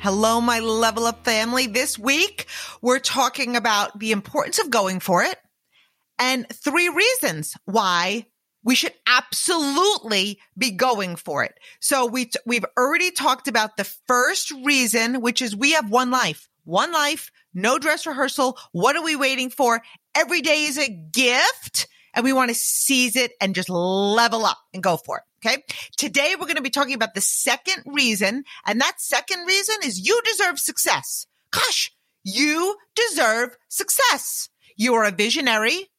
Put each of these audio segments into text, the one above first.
Hello, my level up family. This week, we're talking about the importance of going for it and three reasons why we should absolutely be going for it. So we, t- we've already talked about the first reason, which is we have one life, one life, no dress rehearsal. What are we waiting for? Every day is a gift and we want to seize it and just level up and go for it. Okay. Today we're going to be talking about the second reason. And that second reason is you deserve success. Gosh, you deserve success. You are a visionary.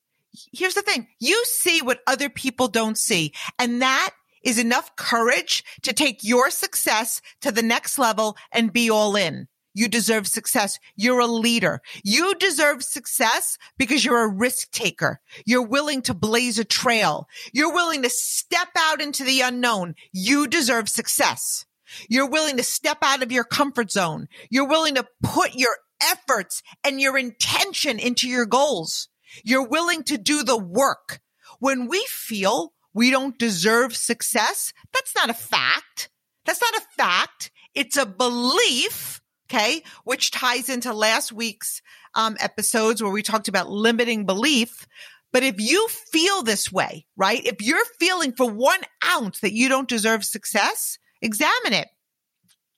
Here's the thing. You see what other people don't see. And that is enough courage to take your success to the next level and be all in. You deserve success. You're a leader. You deserve success because you're a risk taker. You're willing to blaze a trail. You're willing to step out into the unknown. You deserve success. You're willing to step out of your comfort zone. You're willing to put your efforts and your intention into your goals. You're willing to do the work. When we feel we don't deserve success, that's not a fact. That's not a fact. It's a belief Okay. Which ties into last week's um, episodes where we talked about limiting belief. But if you feel this way, right? If you're feeling for one ounce that you don't deserve success, examine it.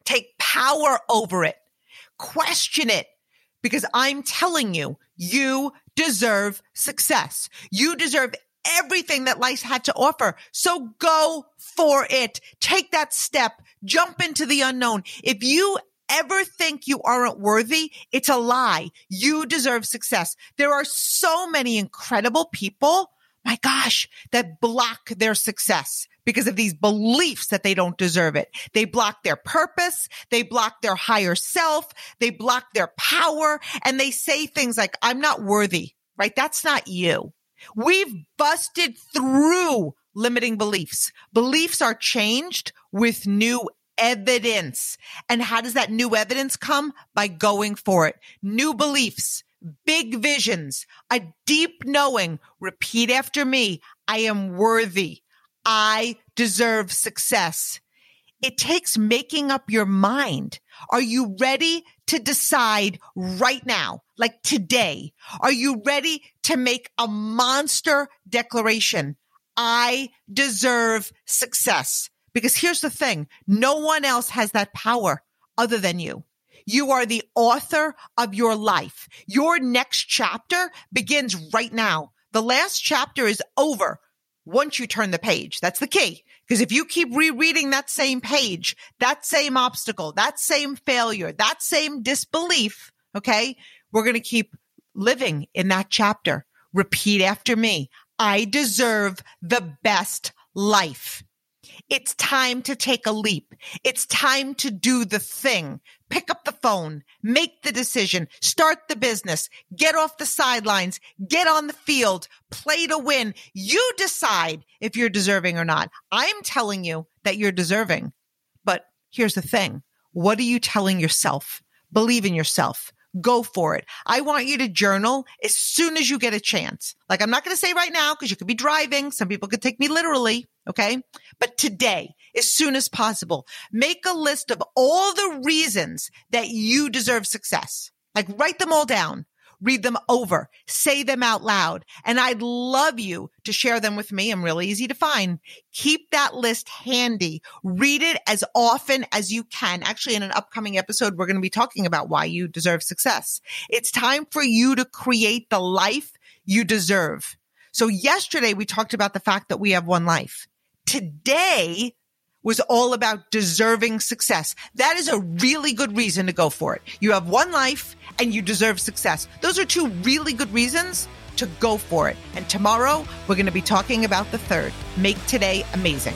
Take power over it. Question it because I'm telling you, you deserve success. You deserve everything that life had to offer. So go for it. Take that step. Jump into the unknown. If you ever think you aren't worthy, it's a lie. You deserve success. There are so many incredible people, my gosh, that block their success because of these beliefs that they don't deserve it. They block their purpose. They block their higher self. They block their power and they say things like, I'm not worthy, right? That's not you. We've busted through limiting beliefs. Beliefs are changed with new evidence. And how does that new evidence come? By going for it. New beliefs, big visions, a deep knowing. Repeat after me. I am worthy. I deserve success. It takes making up your mind. Are you ready to decide right now? Like today? Are you ready to make a monster declaration? I deserve success. Because here's the thing. No one else has that power other than you. You are the author of your life. Your next chapter begins right now. The last chapter is over once you turn the page. That's the key. Because if you keep rereading that same page, that same obstacle, that same failure, that same disbelief, okay, we're going to keep living in that chapter. Repeat after me. I deserve the best life. It's time to take a leap. It's time to do the thing. Pick up the phone, make the decision, start the business, get off the sidelines, get on the field, play to win. You decide if you're deserving or not. I'm telling you that you're deserving. But here's the thing. What are you telling yourself? Believe in yourself go for it. I want you to journal as soon as you get a chance. Like I'm not going to say right now because you could be driving. Some people could take me literally. Okay. But today, as soon as possible, make a list of all the reasons that you deserve success. Like write them all down read them over, say them out loud. And I'd love you to share them with me. I'm really easy to find. Keep that list handy. Read it as often as you can. Actually, in an upcoming episode, we're going to be talking about why you deserve success. It's time for you to create the life you deserve. So yesterday we talked about the fact that we have one life. Today, was all about deserving success. That is a really good reason to go for it. You have one life and you deserve success. Those are two really good reasons to go for it. And tomorrow we're going to be talking about the third. Make today amazing.